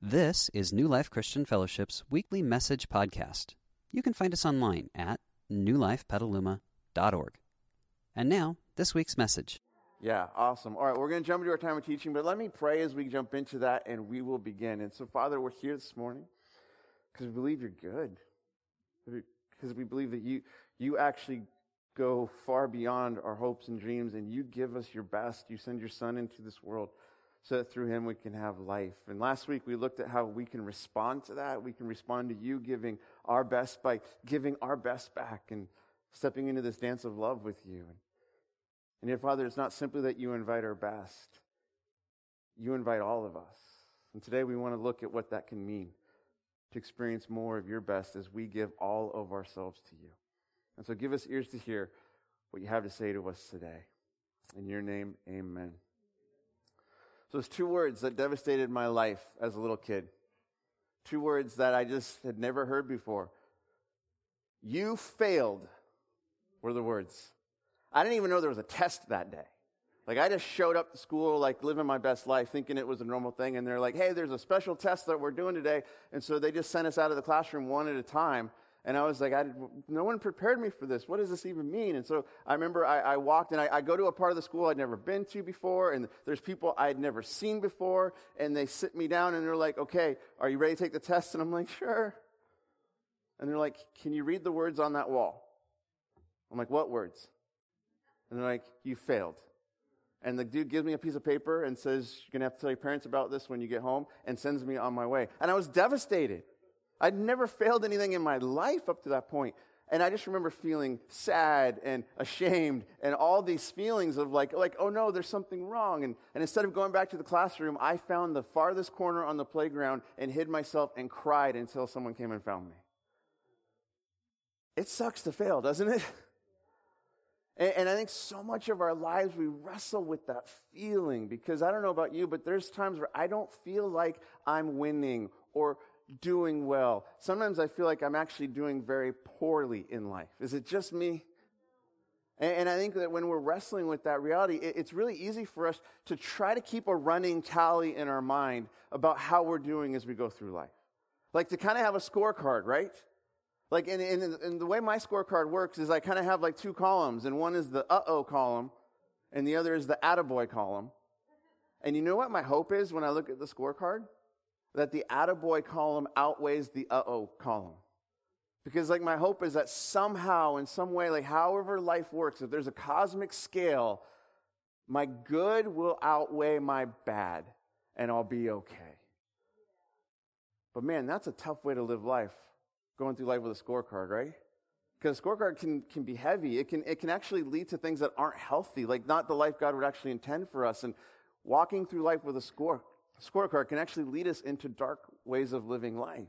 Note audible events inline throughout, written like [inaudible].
This is New Life Christian Fellowship's weekly message podcast. You can find us online at newlifepetaluma.org. And now, this week's message. Yeah, awesome. All right, we're going to jump into our time of teaching, but let me pray as we jump into that and we will begin. And so, Father, we're here this morning because we believe you're good. Because we believe that you, you actually go far beyond our hopes and dreams and you give us your best. You send your son into this world so that through him we can have life. And last week we looked at how we can respond to that. We can respond to you giving our best by giving our best back and stepping into this dance of love with you. And yet, Father, it's not simply that you invite our best, you invite all of us. And today we want to look at what that can mean to experience more of your best as we give all of ourselves to you. And so give us ears to hear what you have to say to us today. In your name, amen. So it's two words that devastated my life as a little kid. Two words that I just had never heard before. You failed were the words. I didn't even know there was a test that day. Like I just showed up to school, like living my best life, thinking it was a normal thing. And they're like, hey, there's a special test that we're doing today. And so they just sent us out of the classroom one at a time. And I was like, I, no one prepared me for this. What does this even mean? And so I remember I, I walked and I, I, go to a part of the school I'd never been to before, and there's people I'd never seen before, and they sit me down and they're like, okay, are you ready to take the test? And I'm like, sure. And they're like, can you read the words on that wall? I'm like, what words? And they're like, you failed. And the dude gives me a piece of paper and says, you're going to have to tell your parents about this when you get home, and sends me on my way. And I was devastated. I'd never failed anything in my life up to that point. And I just remember feeling sad and ashamed and all these feelings of like, like, oh no, there's something wrong. And, and instead of going back to the classroom, I found the farthest corner on the playground and hid myself and cried until someone came and found me. It sucks to fail, doesn't it? [laughs] And, and I think so much of our lives we wrestle with that feeling because I don't know about you, but there's times where I don't feel like I'm winning or doing well. Sometimes I feel like I'm actually doing very poorly in life. Is it just me? And, I think that when we're wrestling with that reality, it's really easy for us to try to keep a running tally in our mind about how we're doing as we go through life. Like to kind of have a scorecard, right? Like, in, in, in the way my scorecard works is I kind of have like two columns, and one is the uh-oh column, and the other is the attaboy column. And you know what my hope is when I look at the scorecard? That the attaboy column outweighs the uh-oh column. Because like my hope is that somehow, in some way, like however life works, if there's a cosmic scale, my good will outweigh my bad and I'll be okay. But man, that's a tough way to live life, going through life with a scorecard, right? Because a scorecard can, can be heavy. It can, it can actually lead to things that aren't healthy, like not the life God would actually intend for us. And walking through life with a score, scorecard can actually lead us into dark ways of living life.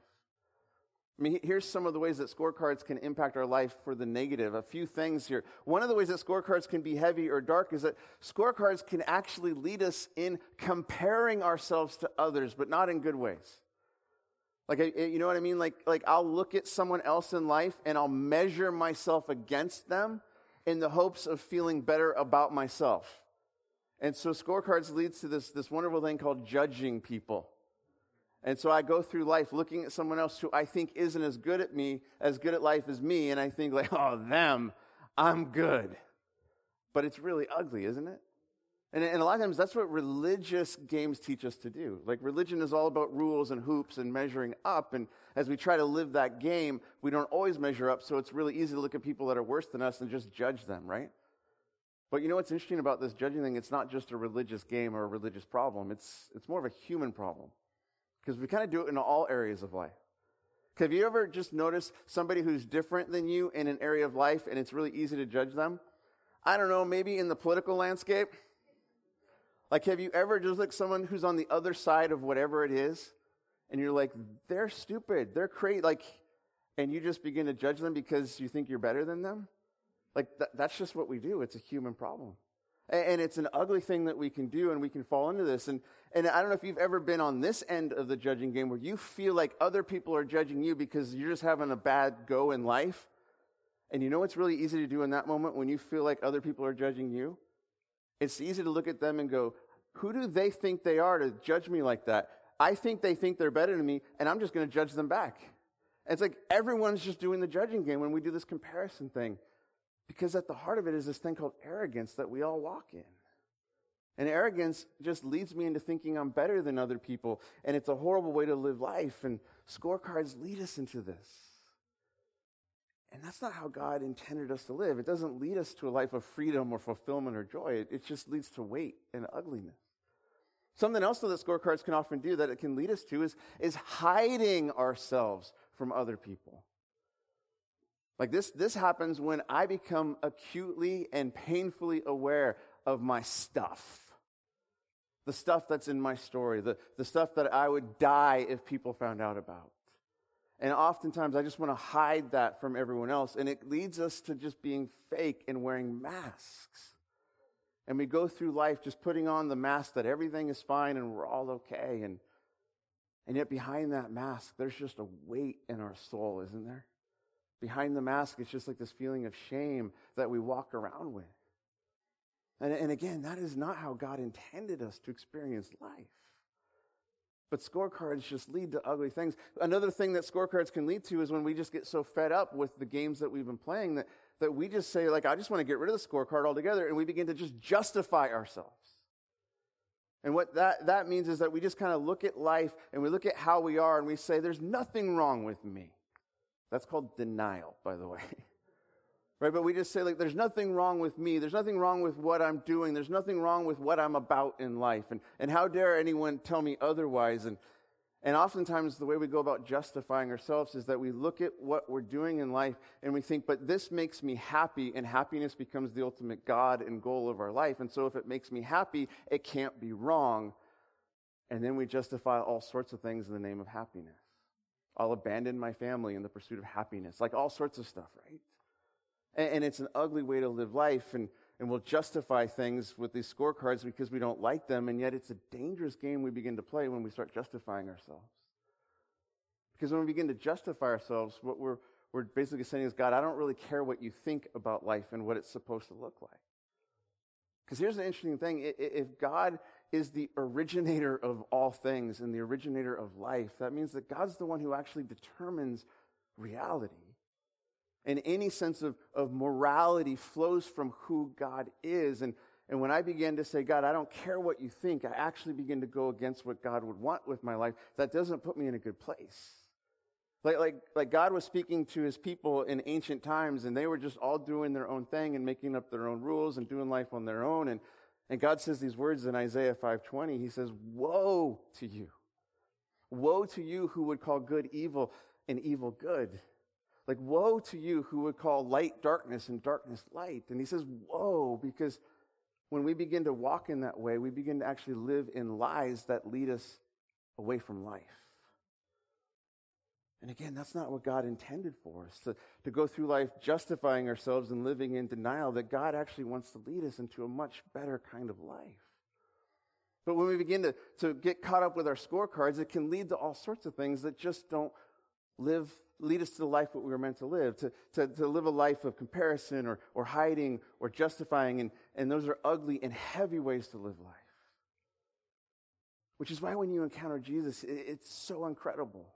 I mean, here's some of the ways that scorecards can impact our life for the negative. A few things here. One of the ways that scorecards can be heavy or dark is that scorecards can actually lead us in comparing ourselves to others, but not in good ways. Like, you know what I mean? Like, like I'll look at someone else in life and I'll measure myself against them in the hopes of feeling better about myself. And so scorecards leads to this, this wonderful thing called judging people. And so I go through life looking at someone else who I think isn't as good at me, as good at life as me, and I think like, [laughs] oh, them, I'm good. But it's really ugly, isn't it? And, and a lot of times that's what religious games teach us to do. Like religion is all about rules and hoops and measuring up. And as we try to live that game, we don't always measure up. So it's really easy to look at people that are worse than us and just judge them, right? But you know what's interesting about this judging thing? It's not just a religious game or a religious problem. It's, it's more of a human problem. Because we kind of do it in all areas of life. Have you ever just noticed somebody who's different than you in an area of life and it's really easy to judge them? I don't know, maybe in the political landscape? Like, have you ever just looked someone who's on the other side of whatever it is and you're like, they're stupid, they're crazy, like, and you just begin to judge them because you think you're better than them? Like, th- that's just what we do. It's a human problem. And, and it's an ugly thing that we can do, and we can fall into this. And, and I don't know if you've ever been on this end of the judging game where you feel like other people are judging you because you're just having a bad go in life. And you know what's really easy to do in that moment when you feel like other people are judging you? It's easy to look at them and go, who do they think they are to judge me like that? I think they think they're better than me, and I'm just going to judge them back. It's like everyone's just doing the judging game when we do this comparison thing. Because at the heart of it is this thing called arrogance that we all walk in. And arrogance just leads me into thinking I'm better than other people. And it's a horrible way to live life. And scorecards lead us into this. And that's not how God intended us to live. It doesn't lead us to a life of freedom or fulfillment or joy. It, it just leads to weight and ugliness. Something else, that scorecards can often do that it can lead us to is, is hiding ourselves from other people. Like this, this happens when I become acutely and painfully aware of my stuff. The stuff that's in my story, the, the stuff that I would die if people found out about. And oftentimes I just want to hide that from everyone else. And it leads us to just being fake and wearing masks. And we go through life just putting on the mask that everything is fine and we're all okay. And, and yet behind that mask, there's just a weight in our soul, isn't there? Behind the mask, it's just like this feeling of shame that we walk around with. And, and again, that is not how God intended us to experience life. But scorecards just lead to ugly things. Another thing that scorecards can lead to is when we just get so fed up with the games that we've been playing that, that we just say, like, I just want to get rid of the scorecard altogether, and we begin to just justify ourselves. And what that, that means is that we just kind of look at life and we look at how we are and we say, there's nothing wrong with me. That's called denial, by the way. [laughs] right? But we just say, like, there's nothing wrong with me. There's nothing wrong with what I'm doing. There's nothing wrong with what I'm about in life. And, and how dare anyone tell me otherwise? And, and oftentimes, the way we go about justifying ourselves is that we look at what we're doing in life and we think, but this makes me happy, and happiness becomes the ultimate God and goal of our life. And so, if it makes me happy, it can't be wrong. And then we justify all sorts of things in the name of happiness. I'll abandon my family in the pursuit of happiness, like all sorts of stuff, right? And, and it's an ugly way to live life, and, and we'll justify things with these scorecards because we don't like them, and yet it's a dangerous game we begin to play when we start justifying ourselves. Because when we begin to justify ourselves, what we're, we're basically saying is, God, I don't really care what you think about life and what it's supposed to look like. Because here's an interesting thing if God is the originator of all things and the originator of life. That means that God's the one who actually determines reality. And any sense of, of morality flows from who God is. And, and when I begin to say, God, I don't care what you think, I actually begin to go against what God would want with my life. That doesn't put me in a good place. Like, like, like God was speaking to his people in ancient times, and they were just all doing their own thing and making up their own rules and doing life on their own. And, and God says these words in Isaiah 5:20. He says, "Woe to you. Woe to you who would call good evil and evil good. Like woe to you who would call light darkness and darkness light." And he says, "Woe because when we begin to walk in that way, we begin to actually live in lies that lead us away from life. And again, that's not what God intended for us to, to go through life justifying ourselves and living in denial, that God actually wants to lead us into a much better kind of life. But when we begin to, to get caught up with our scorecards, it can lead to all sorts of things that just don't live, lead us to the life that we were meant to live, to, to, to live a life of comparison or, or hiding or justifying. And, and those are ugly and heavy ways to live life. Which is why when you encounter Jesus, it, it's so incredible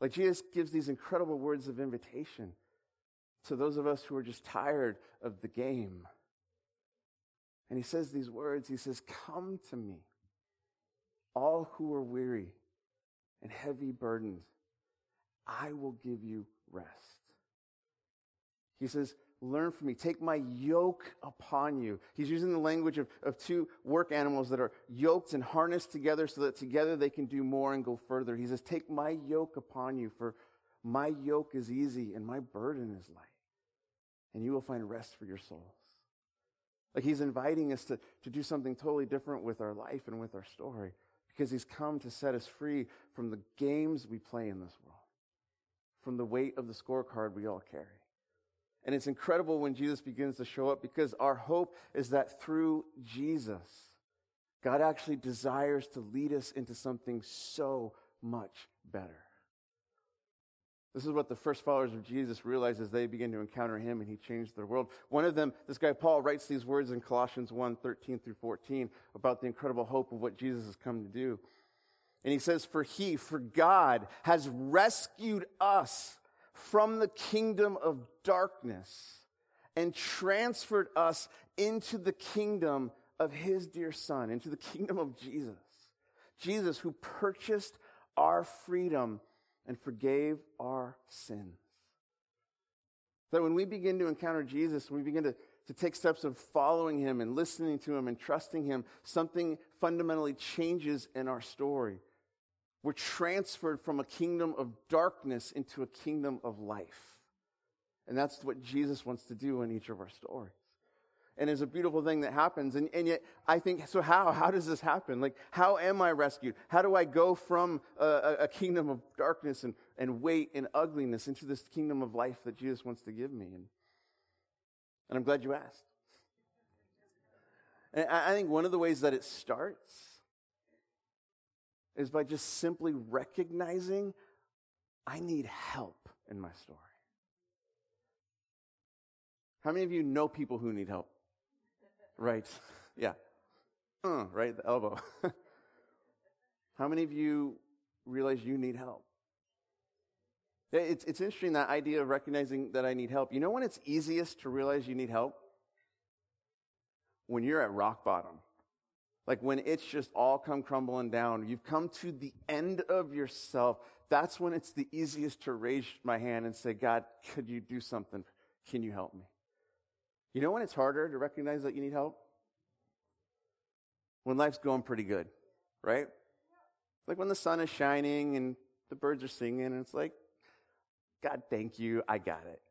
like Jesus gives these incredible words of invitation to those of us who are just tired of the game. And he says these words He says, Come to me, all who are weary and heavy burdened. I will give you rest. He says, Learn from me. Take my yoke upon you. He's using the language of, of two work animals that are yoked and harnessed together so that together they can do more and go further. He says, Take my yoke upon you, for my yoke is easy and my burden is light. And you will find rest for your souls. Like he's inviting us to, to do something totally different with our life and with our story because he's come to set us free from the games we play in this world, from the weight of the scorecard we all carry. And it's incredible when Jesus begins to show up because our hope is that through Jesus, God actually desires to lead us into something so much better. This is what the first followers of Jesus realized as they began to encounter him and he changed their world. One of them, this guy Paul, writes these words in Colossians 1 13 through 14 about the incredible hope of what Jesus has come to do. And he says, For he, for God, has rescued us from the kingdom of darkness and transferred us into the kingdom of his dear son, into the kingdom of Jesus. Jesus, who purchased our freedom and forgave our sins. That when we begin to encounter Jesus, when we begin to, to take steps of following him and listening to him and trusting him, something fundamentally changes in our story. We're transferred from a kingdom of darkness into a kingdom of life. And that's what Jesus wants to do in each of our stories. And it's a beautiful thing that happens. And, and yet, I think, so how? How does this happen? Like, how am I rescued? How do I go from a, a kingdom of darkness and, and weight and ugliness into this kingdom of life that Jesus wants to give me? And, and I'm glad you asked. And I think one of the ways that it starts is by just simply recognizing I need help in my story. How many of you know people who need help? Right. [laughs] Yeah. Uh, right, the elbow. [laughs] How many of you realize you need help? It's, it's interesting that idea of recognizing that I need help. You know when it's easiest to realize you need help? When you're at rock bottom. Like when it's just all come crumbling down. You've come to the end of yourself. That's when it's the easiest to raise my hand and say, God, could you do something? Can you help me? You know when it's harder to recognize that you need help? When life's going pretty good, right? Like when the sun is shining and the birds are singing, and it's like, God, thank you, I got it.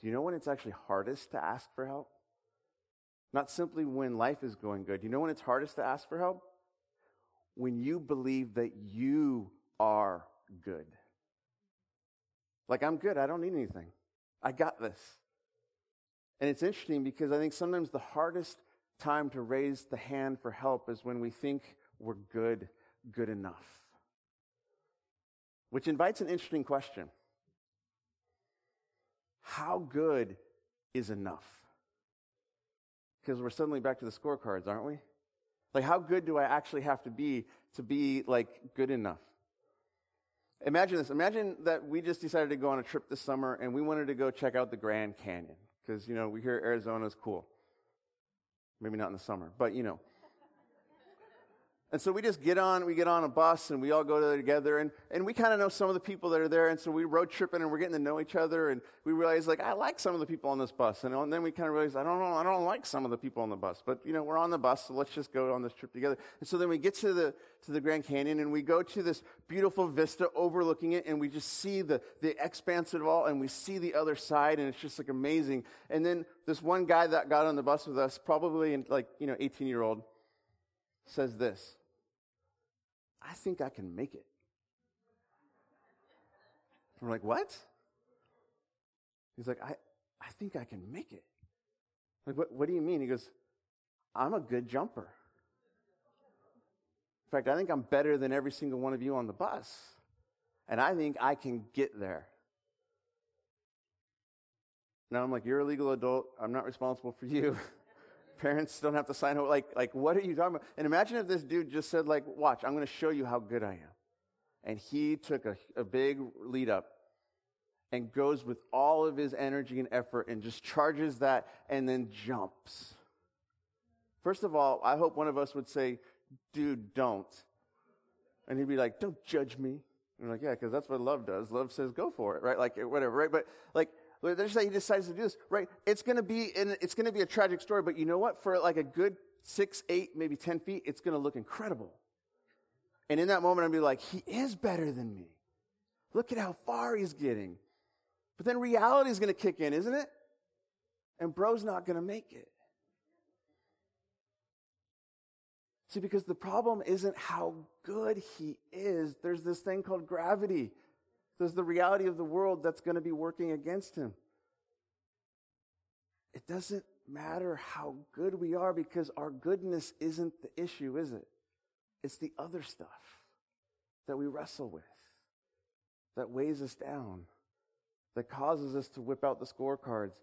Do you know when it's actually hardest to ask for help? Not simply when life is going good. You know when it's hardest to ask for help? When you believe that you are good. Like, I'm good, I don't need anything. I got this. And it's interesting because I think sometimes the hardest time to raise the hand for help is when we think we're good, good enough. Which invites an interesting question How good is enough? Because we're suddenly back to the scorecards, aren't we? Like, how good do I actually have to be to be, like, good enough? Imagine this. Imagine that we just decided to go on a trip this summer and we wanted to go check out the Grand Canyon because, you know, we hear Arizona's cool. Maybe not in the summer, but, you know. And so we just get on, we get on a bus and we all go there together and, and we kind of know some of the people that are there. And so we road tripping and we're getting to know each other and we realize like, I like some of the people on this bus. And, and then we kind of realize, I don't know, I don't like some of the people on the bus, but you know, we're on the bus. So let's just go on this trip together. And so then we get to the, to the Grand Canyon and we go to this beautiful vista overlooking it and we just see the, the expanse of it all and we see the other side and it's just like amazing. And then this one guy that got on the bus with us, probably like, you know, 18 year old, says this. I think I can make it. I'm like, what? He's like, I, I think I can make it. Like, what, what do you mean? He goes, I'm a good jumper. In fact, I think I'm better than every single one of you on the bus. And I think I can get there. Now I'm like, you're a legal adult. I'm not responsible for you. [laughs] Parents don't have to sign up. Like, like, what are you talking about? And imagine if this dude just said, like, watch, I'm going to show you how good I am. And he took a, a big lead up and goes with all of his energy and effort and just charges that and then jumps. First of all, I hope one of us would say, dude, don't. And he'd be like, don't judge me. And we're like, yeah, because that's what love does. Love says, go for it, right? Like, whatever, right? But, like, let's say he decides to do this, right? It's going to be, in, it's going to be a tragic story, but you know what? For like a good six, eight, maybe 10 feet, it's going to look incredible. And in that moment, I'll be like, he is better than me. Look at how far he's getting. But then reality is going to kick in, isn't it? And bro's not going to make it. See, because the problem isn't how good he is. There's this thing called gravity. There's the reality of the world that's going to be working against him. It doesn't matter how good we are because our goodness isn't the issue, is it? It's the other stuff that we wrestle with, that weighs us down, that causes us to whip out the scorecards,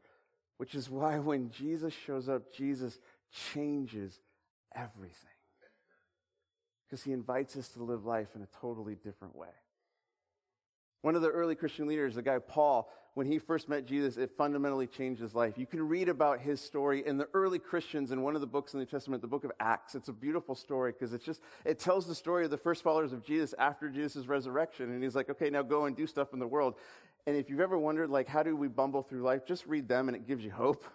which is why [laughs] when Jesus shows up, Jesus changes everything. because he invites us to live life in a totally different way. One of the early Christian leaders, the guy Paul, when he first met Jesus, it fundamentally changed his life. You can read about his story in the early Christians in one of the books in the New Testament, the book of Acts. It's a beautiful story because it's just, it tells the story of the first followers of Jesus after Jesus' resurrection. And he's like, okay, now go and do stuff in the world. And if you've ever wondered, like, how do we bumble through life? Just read them and it gives you hope.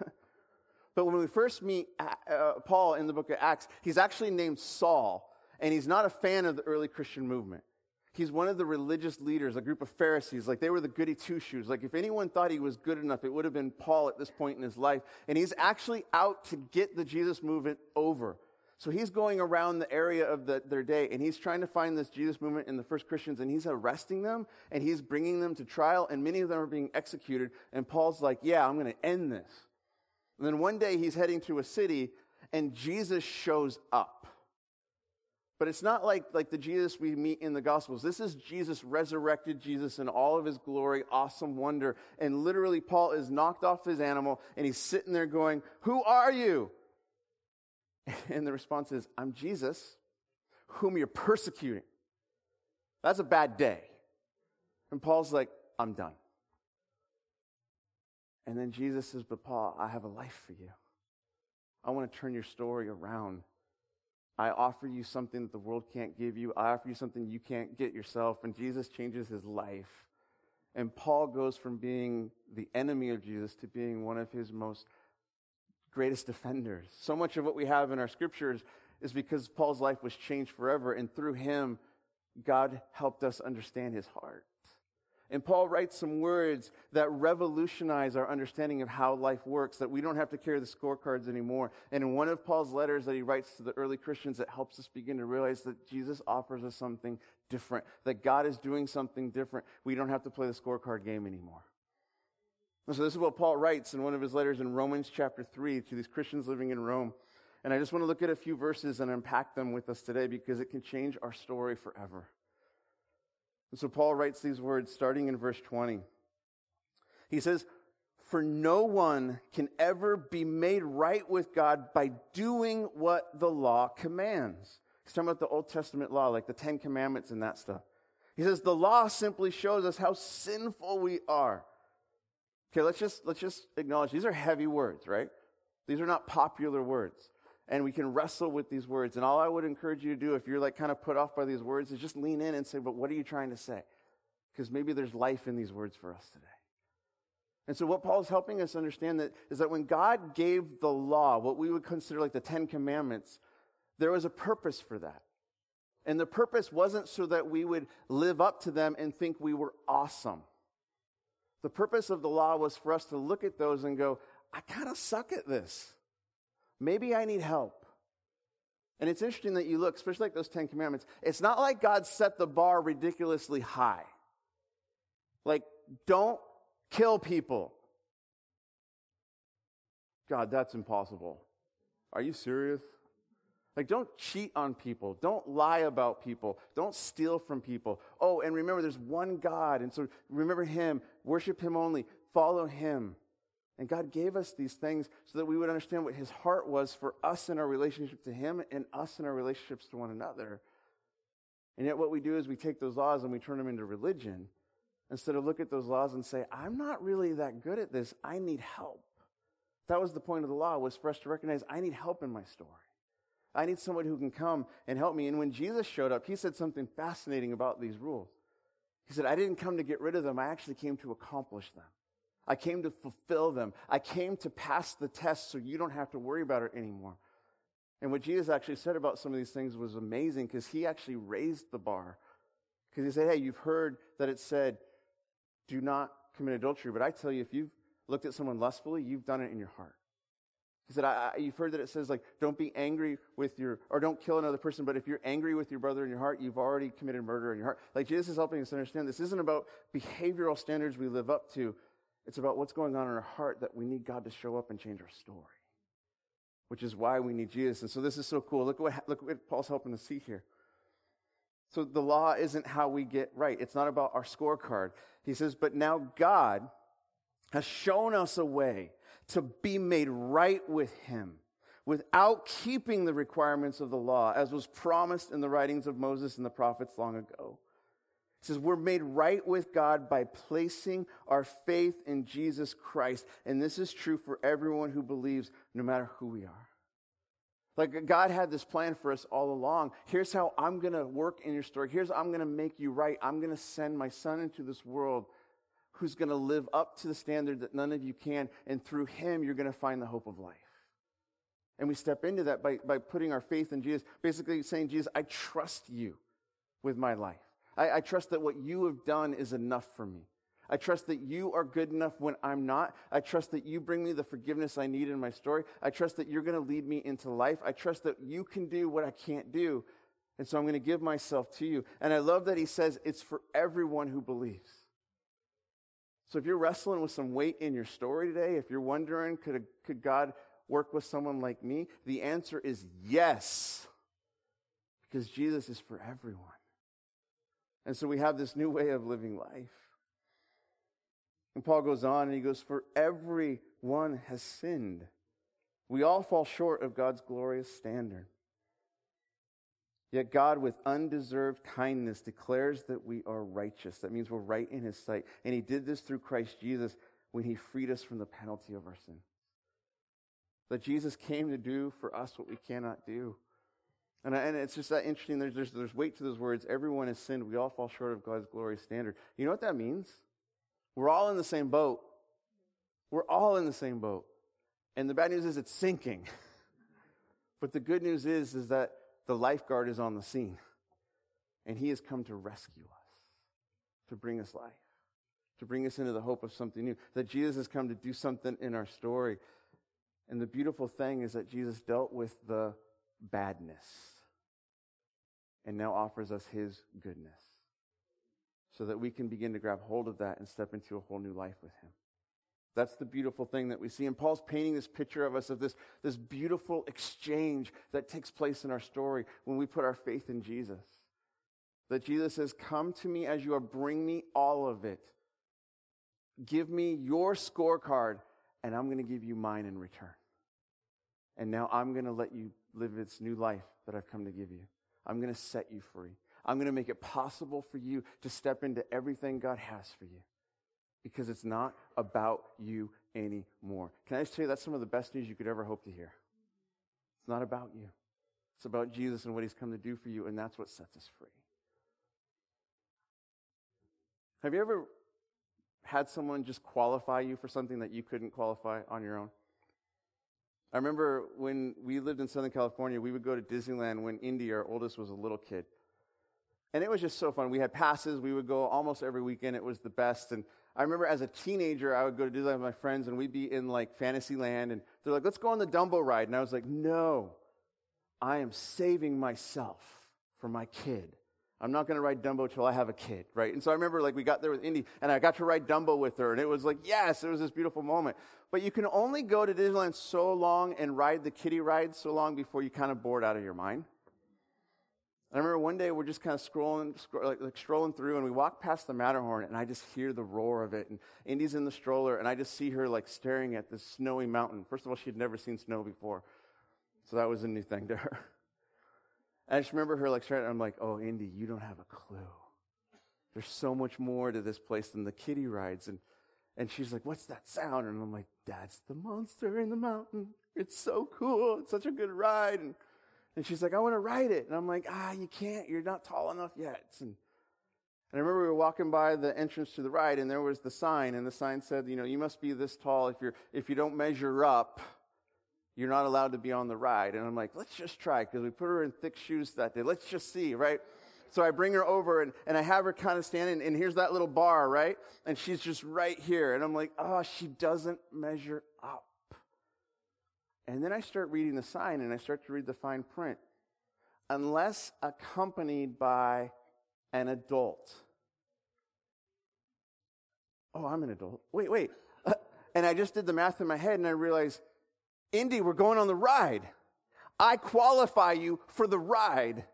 [laughs] but when we first meet uh, Paul in the book of Acts, he's actually named Saul, and he's not a fan of the early Christian movement. He's one of the religious leaders, a group of Pharisees. Like they were the goody two shoes. Like if anyone thought he was good enough, it would have been Paul at this point in his life. And he's actually out to get the Jesus movement over. So he's going around the area of the, their day and he's trying to find this Jesus movement in the first Christians and he's arresting them and he's bringing them to trial and many of them are being executed. And Paul's like, yeah, I'm going to end this. And then one day he's heading to a city and Jesus shows up. But it's not like, like the Jesus we meet in the Gospels. This is Jesus, resurrected Jesus in all of his glory, awesome wonder. And literally, Paul is knocked off his animal and he's sitting there going, Who are you? [laughs] And the response is, I'm Jesus, whom you're persecuting. That's a bad day. And Paul's like, I'm done. And then Jesus says, But Paul, I have a life for you. I want to turn your story around. I offer you something that the world can't give you. I offer you something you can't get yourself. And Jesus changes his life. And Paul goes from being the enemy of Jesus to being one of his most greatest defenders. So much of what we have in our scriptures is because Paul's life was changed forever. And through him, God helped us understand his heart. And Paul writes some words that revolutionize our understanding of how life works, that we don't have to carry the scorecards anymore. And in one of Paul's letters that he writes to the early Christians, it helps us begin to realize that Jesus offers us something different, that God is doing something different. We don't have to play the scorecard game anymore. And so this is what Paul writes in one of his letters in Romans chapter 3 to these Christians living in Rome. And I just want to look at a few verses and unpack them with us today because it can change our story forever. And so Paul writes these words starting in verse 20. He says, For no one can ever be made right with God by doing what the law commands. He's talking about the Old Testament law, like the Ten Commandments and that stuff. He says the law simply shows us how sinful we are. Okay, let's just let's just acknowledge these are heavy words, right? These are not popular words and we can wrestle with these words. And all I would encourage you to do if you're like kind of put off by these words is just lean in and say, but what are you trying to say? Because maybe there's life in these words for us today. And so what Paul is helping us understand that is that when God gave the law, what we would consider like the Ten Commandments, there was a purpose for that. And the purpose wasn't so that we would live up to them and think we were awesome. The purpose of the law was for us to look at those and go, I kind of suck at this. Maybe I need help. And it's interesting that you look, especially like those Ten Commandments, it's not like God set the bar ridiculously high. Like, don't kill people. God, that's impossible. Are you serious? Like, don't cheat on people. Don't lie about people. Don't steal from people. Oh, and remember, there's one God. And so remember Him. Worship Him only. Follow Him. And God gave us these things so that we would understand what His heart was for us in our relationship to Him and us in our relationships to one another. And yet, what we do is we take those laws and we turn them into religion instead of look at those laws and say, I'm not really that good at this. I need help. That was the point of the law, was for us to recognize I need help in my story. I need someone who can come and help me. And when Jesus showed up, he said something fascinating about these rules. He said, I didn't come to get rid of them. I actually came to accomplish them. I came to fulfill them. I came to pass the test so you don't have to worry about it anymore. And what Jesus actually said about some of these things was amazing because he actually raised the bar. Because he said, Hey, you've heard that it said, do not commit adultery. But I tell you, if you've looked at someone lustfully, you've done it in your heart. He said, I, I, You've heard that it says, like, don't be angry with your, or don't kill another person, but if you're angry with your brother in your heart, you've already committed murder in your heart. Like, Jesus is helping us understand this isn't about behavioral standards we live up to, it's about what's going on in our heart that we need God to show up and change our story, which is why we need Jesus. And so this is so cool. Look what, look what Paul's helping us see here. So the law isn't how we get right. It's not about our scorecard. He says, but now God has shown us a way to be made right with him without keeping the requirements of the law, as was promised in the writings of Moses and the prophets long ago. He says, We're made right with God by placing our faith in Jesus Christ. And this is true for everyone who believes, no matter who we are. Like God had this plan for us all along. Here's how I'm going to work in your story. Here's how I'm going to make you right. I'm going to send my son into this world who's going to live up to the standard that none of you can. And through him, you're going to find the hope of life. And we step into that by, by putting our faith in Jesus, basically saying, Jesus, I trust you with my life. I, I trust that what you have done is enough for me. I trust that you are good enough when I'm not. I trust that you bring me the forgiveness I need in my story. I trust that you're going to lead me into life. I trust that you can do what I can't do. And so I'm going to give myself to you. And I love that he says it's for everyone who believes. So if you're wrestling with some weight in your story today, if you're wondering, could, could God work with someone like me? The answer is yes. Because Jesus is for everyone. And so we have this new way of living life. And Paul goes on and he goes, For everyone has sinned. We all fall short of God's glorious standard. Yet God, with undeserved kindness, declares that we are righteous. That means we're right in his sight. And he did this through Christ Jesus when he freed us from the penalty of our sin. That Jesus came to do for us what we cannot do. And, and it's just that interesting. There's, there's, there's weight to those words. Everyone has sinned. We all fall short of God's glorious standard. You know what that means? We're all in the same boat. We're all in the same boat. And the bad news is it's sinking. [laughs] but the good news is, is that the lifeguard is on the scene. And he has come to rescue us, to bring us life, to bring us into the hope of something new. That Jesus has come to do something in our story. And the beautiful thing is that Jesus dealt with the badness and now offers us his goodness so that we can begin to grab hold of that and step into a whole new life with him. That's the beautiful thing that we see. And Paul's painting this picture of us of this, this beautiful exchange that takes place in our story when we put our faith in Jesus. That Jesus says, Come to me as you are, bring me all of it. Give me your scorecard, and I'm going to give you mine in return. And now I'm going to let you live this new life that I've come to give you. I'm going to set you free. I'm going to make it possible for you to step into everything God has for you because it's not about you anymore. Can I just tell you that's some of the best news you could ever hope to hear? It's not about you. It's about Jesus and what he's come to do for you, and that's what sets us free. Have you ever had someone just qualify you for something that you couldn't qualify on your own? I remember when we lived in Southern California, we would go to Disneyland when Indy, our oldest, was a little kid. And it was just so fun. We had passes. We would go almost every weekend. It was the best. And I remember as a teenager, I would go to Disneyland with my friends, and we'd be in like Fantasyland, and they're like, let's go on the Dumbo ride. And I was like, no, I am saving myself for my kid. I'm not going to ride Dumbo till I have a kid, right? And so I remember like we got there with Indy and I got to ride Dumbo with her and it was like, yes, it was this beautiful moment. But you can only go to Disneyland so long and ride the kiddie ride so long before you kind of bored out of your mind. I remember one day we're just kind of scrolling, like, like, strolling through, and we walk past the Matterhorn, and I just hear the roar of it. And Indy's in the stroller, and I just see her like staring at this snowy mountain. First of all, she had never seen snow before, so that was a new thing to her. [laughs] I just remember her like staring. I'm like, "Oh, Indy, you don't have a clue. There's so much more to this place than the kiddie rides." And and she's like, "What's that sound?" And I'm like, "That's the monster in the mountain. It's so cool. It's such a good ride." And and she's like, "I want to ride it." And I'm like, "Ah, you can't. You're not tall enough yet." And and I remember we were walking by the entrance to the ride, and there was the sign, and the sign said, "You know, you must be this tall. If you're if you don't measure up." You're not allowed to be on the ride. And I'm like, let's just try, because we put her in thick shoes that day. Let's just see, right? So I bring her over and, and I have her kind of standing, and here's that little bar, right? And she's just right here. And I'm like, oh, she doesn't measure up. And then I start reading the sign and I start to read the fine print. Unless accompanied by an adult. Oh, I'm an adult. Wait, wait. [laughs] and I just did the math in my head and I realized Indy, we're going on the ride. I qualify you for the ride.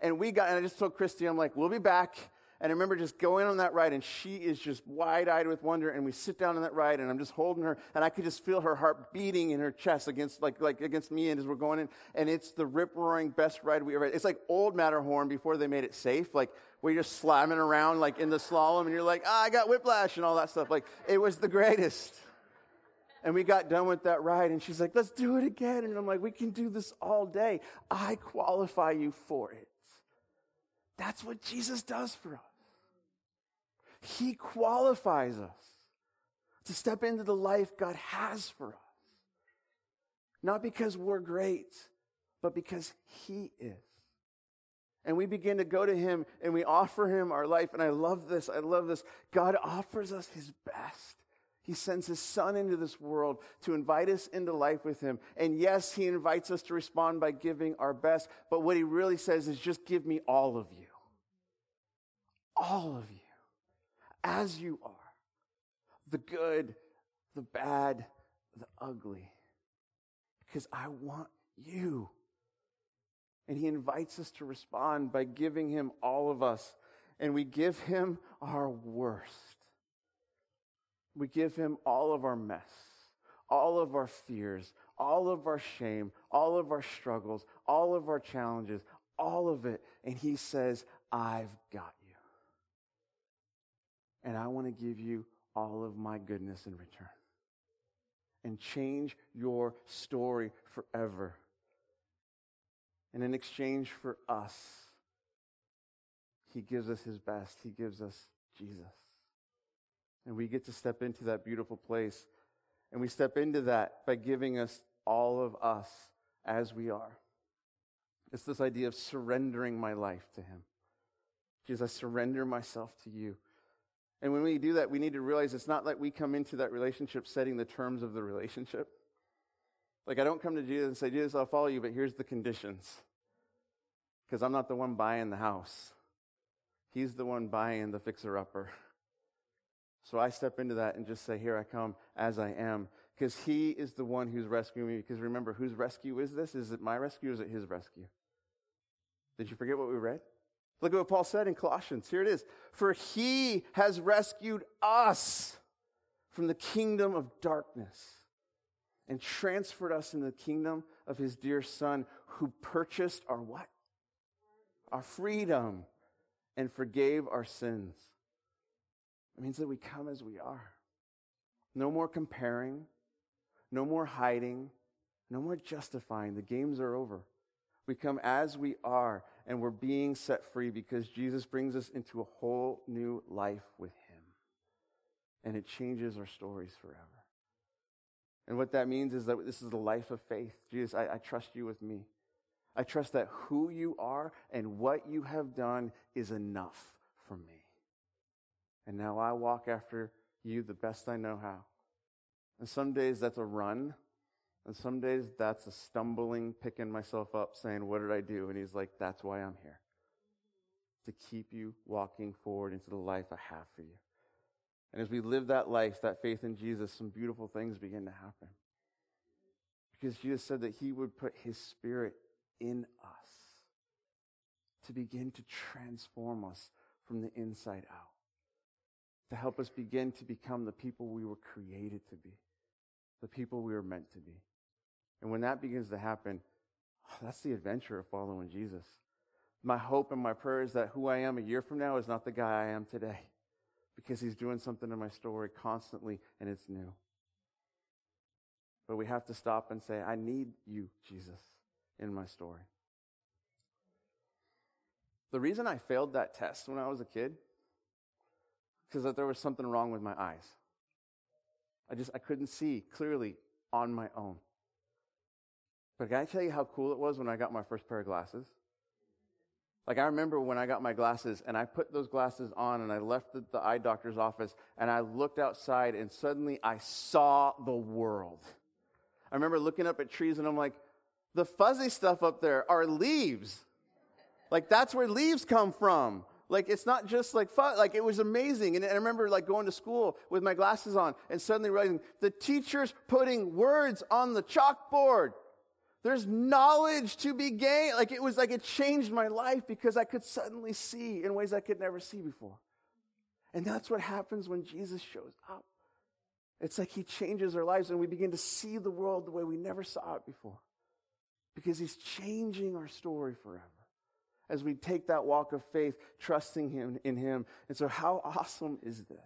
And we got, and I just told Christy, I'm like, we'll be back. And I remember just going on that ride, and she is just wide eyed with wonder. And we sit down on that ride, and I'm just holding her, and I could just feel her heart beating in her chest against, like, like against me. And as we're going in, and it's the rip roaring best ride we ever had. It's like old Matterhorn before they made it safe. Like, where you're just slamming around, like in the slalom, and you're like, ah, I got whiplash and all that stuff. Like, it was the greatest. And we got done with that ride, and she's like, let's do it again. And I'm like, we can do this all day. I qualify you for it. That's what Jesus does for us. He qualifies us to step into the life God has for us. Not because we're great, but because He is. And we begin to go to Him and we offer Him our life. And I love this. I love this. God offers us His best. He sends His Son into this world to invite us into life with Him. And yes, He invites us to respond by giving our best. But what He really says is just give me all of you. All of you as you are the good, the bad, the ugly. Because I want you. And he invites us to respond by giving him all of us. And we give him our worst. We give him all of our mess, all of our fears, all of our shame, all of our struggles, all of our challenges, all of it. And he says, I've got you. and I want to give you all of my goodness in return and change your story forever. And in exchange for us, he gives us his best. He gives us Jesus. And we get to step into that beautiful place. And we step into that by giving us all of us as we are. It's this idea of surrendering my life to him. Jesus, I surrender myself to you. And when we do that, we need to realize it's not like we come into that relationship setting the terms of the relationship. Like, I don't come to Jesus and say, Jesus, I'll follow you, but here's the conditions. Because I'm not the one buying the house, He's the one buying the fixer upper. So I step into that and just say, Here I come as I am. Because He is the one who's rescuing me. Because remember, whose rescue is this? Is it my rescue or is it His rescue? Did you forget what we read? Look at what Paul said in Colossians. Here it is. For he has rescued us from the kingdom of darkness and transferred us into the kingdom of his dear son who purchased our what? Our freedom and forgave our sins. It means that we come as we are. No more comparing, no more hiding, no more justifying. The games are over. We come as we are and we're being set free because Jesus brings us into a whole new life with Him. And it changes our stories forever. And what that means is that this is the life of faith. Jesus, I, I trust you with me. I trust that who you are and what you have done is enough for me. And now I walk after you the best I know how. And some days that's a run, and some days that's a stumbling, picking myself up, saying, What did I do? And he's like, That's why I'm here. To keep you walking forward into the life I have for you. And as we live that life, that faith in Jesus, some beautiful things begin to happen. Because Jesus said that he would put his spirit in us to begin to transform us from the inside out, to help us begin to become the people we were created to be, the people we were meant to be. And when that begins to happen, [sighs] that's the adventure of following Jesus. My hope and my prayer is that who I am a year from now is not the guy I am today because he's doing something in my story constantly and it's new. But we have to stop and say, I need you, Jesus, in my story. The reason I failed that test when I was a kid because there was something wrong with my eyes. I just I couldn't see clearly on my own. But can I tell you how cool it was when I got my first pair of glasses? Like I remember when I got my glasses and I put those glasses on and I left the, the, eye doctor's office and I looked outside and suddenly I saw the world. I remember looking up at trees and I'm like, the fuzzy stuff up there are leaves. Like that's where leaves come from. Like it's not just like fun. Like it was amazing. And I remember like going to school with my glasses on and suddenly realizing the teacher's putting words on the chalkboard. There's knowledge to be gained. Like it was like it changed my life because I could suddenly see in ways I could never see before. And that's what happens when Jesus shows up. It's like he changes our lives and we begin to see the world the way we never saw it before. Because he's changing our story forever as we take that walk of faith, trusting him in him. And so, how awesome is this?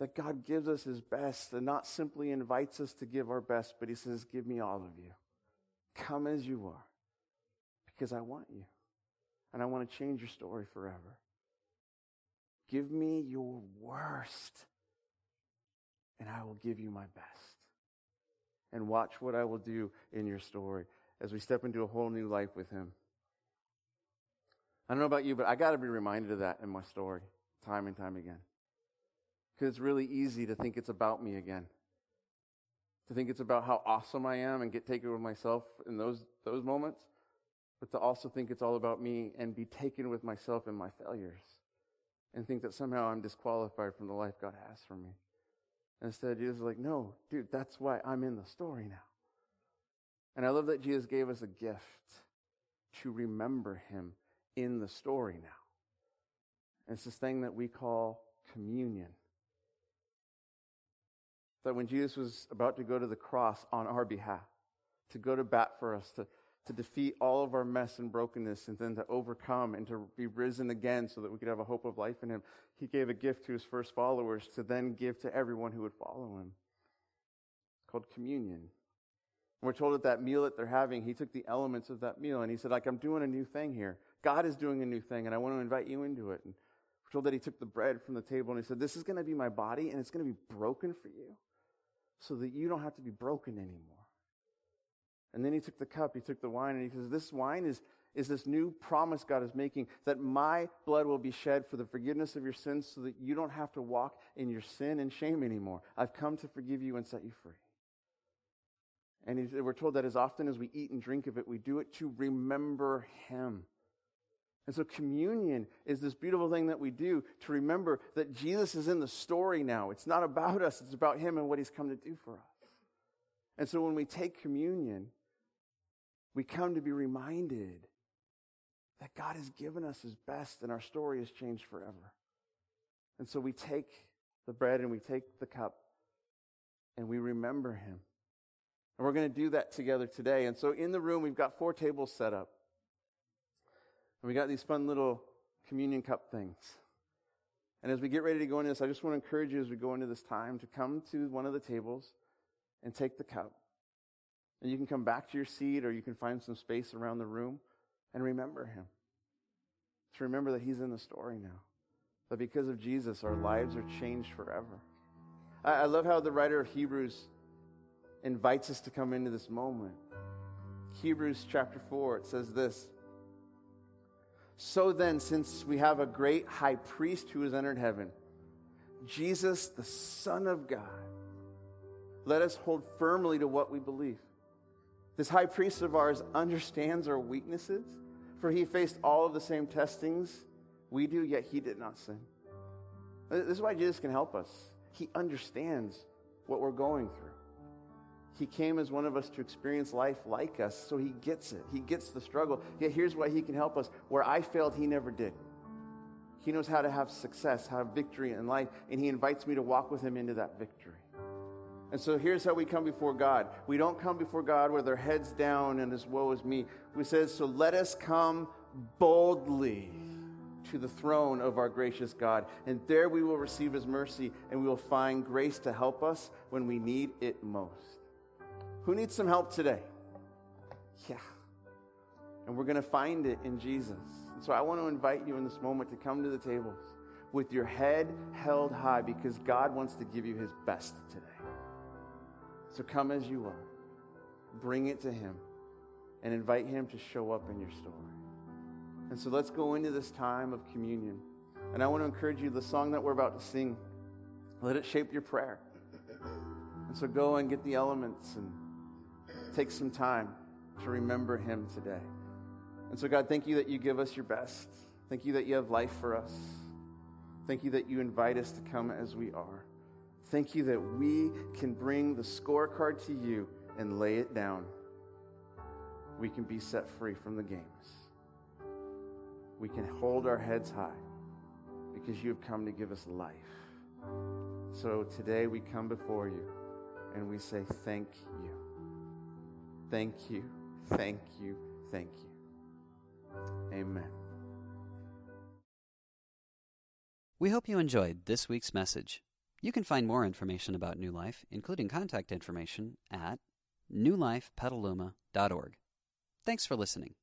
That God gives us his best and not simply invites us to give our best, but he says, Give me all of you. Come as you are, because I want you. And I want to change your story forever. Give me your worst, and I will give you my best. And watch what I will do in your story as we step into a whole new life with Him. I don't know about you, but I got to be reminded of that in my story time and time again. Because it's really easy to think it's about me again. To think it's about how awesome I am and get taken with myself in those, those moments, but to also think it's all about me and be taken with myself and my failures and think that somehow I'm disqualified from the life God has for me. Instead, Jesus is like, no, dude, that's why I'm in the story now. And I love that Jesus gave us a gift to remember him in the story now. And it's this thing that we call communion. That when Jesus was about to go to the cross on our behalf, to go to bat for us, to to defeat all of our mess and brokenness and then to overcome and to be risen again so that we could have a hope of life in him. He gave a gift to his first followers to then give to everyone who would follow him. Called communion. We're told at that meal that they're having, he took the elements of that meal and he said, like, I'm doing a new thing here. God is doing a new thing and I want to invite you into it. And we're told that he took the bread from the table and he said, this is going to be my body and it's going to be broken for you so that you don't have to be broken anymore. And then he took the cup, he took the wine, and he says, This wine is, is this new promise God is making that my blood will be shed for the forgiveness of your sins so that you don't have to walk in your sin and shame anymore. I've come to forgive you and set you free. And we're told that as often as we eat and drink of it, we do it to remember him. And so communion is this beautiful thing that we do to remember that Jesus is in the story now. It's not about us, it's about him and what he's come to do for us. And so when we take communion, we come to be reminded that God has given us his best and our story has changed forever. And so we take the bread and we take the cup and we remember him. And we're going to do that together today. And so in the room, we've got four tables set up. And we got these fun little communion cup things. And as we get ready to go into this, I just want to encourage you as we go into this time to come to one of the tables and take the cup. And you can come back to your seat or you can find some space around the room and remember him. To remember that he's in the story now. That because of Jesus, our lives are changed forever. I, I love how the writer of Hebrews invites us to come into this moment. Hebrews chapter 4, it says this. So then, since we have a great high priest who has entered heaven, Jesus, the Son of God, let us hold firmly to what we believe. This high priest of ours understands our weaknesses, for he faced all of the same testings we do, yet he did not sin. This is why Jesus can help us. He understands what we're going through. He came as one of us to experience life like us, so he gets it. He gets the struggle. Yet here's why he can help us. Where I failed, he never did. He knows how to have success, have victory in life, and he invites me to walk with him into that victory. And so here's how we come before God. We don't come before God with our heads down and as woe is me. We says, so let us come boldly to the throne of our gracious God. And there we will receive his mercy and we will find grace to help us when we need it most. Who needs some help today? Yeah. And we're going to find it in Jesus. And so I want to invite you in this moment to come to the tables with your head held high because God wants to give you his best today. So come as you are. Bring it to Him and invite Him to show up in your story. And so let's go into this time of communion. And I want to encourage you the song that we're about to sing, let it shape your prayer. And so go and get the elements and take some time to remember Him today. And so, God, thank you that you give us your best. Thank you that you have life for us. Thank you that you invite us to come as we are. Thank you that we can bring the scorecard to you and lay it down, we can be set free from the games. We can hold our heads high because you have come to give us life. So today we come before you and we say, Thank you. Thank you. Thank you. Thank you. Amen. We hope you enjoyed this week's message. You can find more information about New Life, including contact information, at newlifepetaluma.org. Thanks for listening.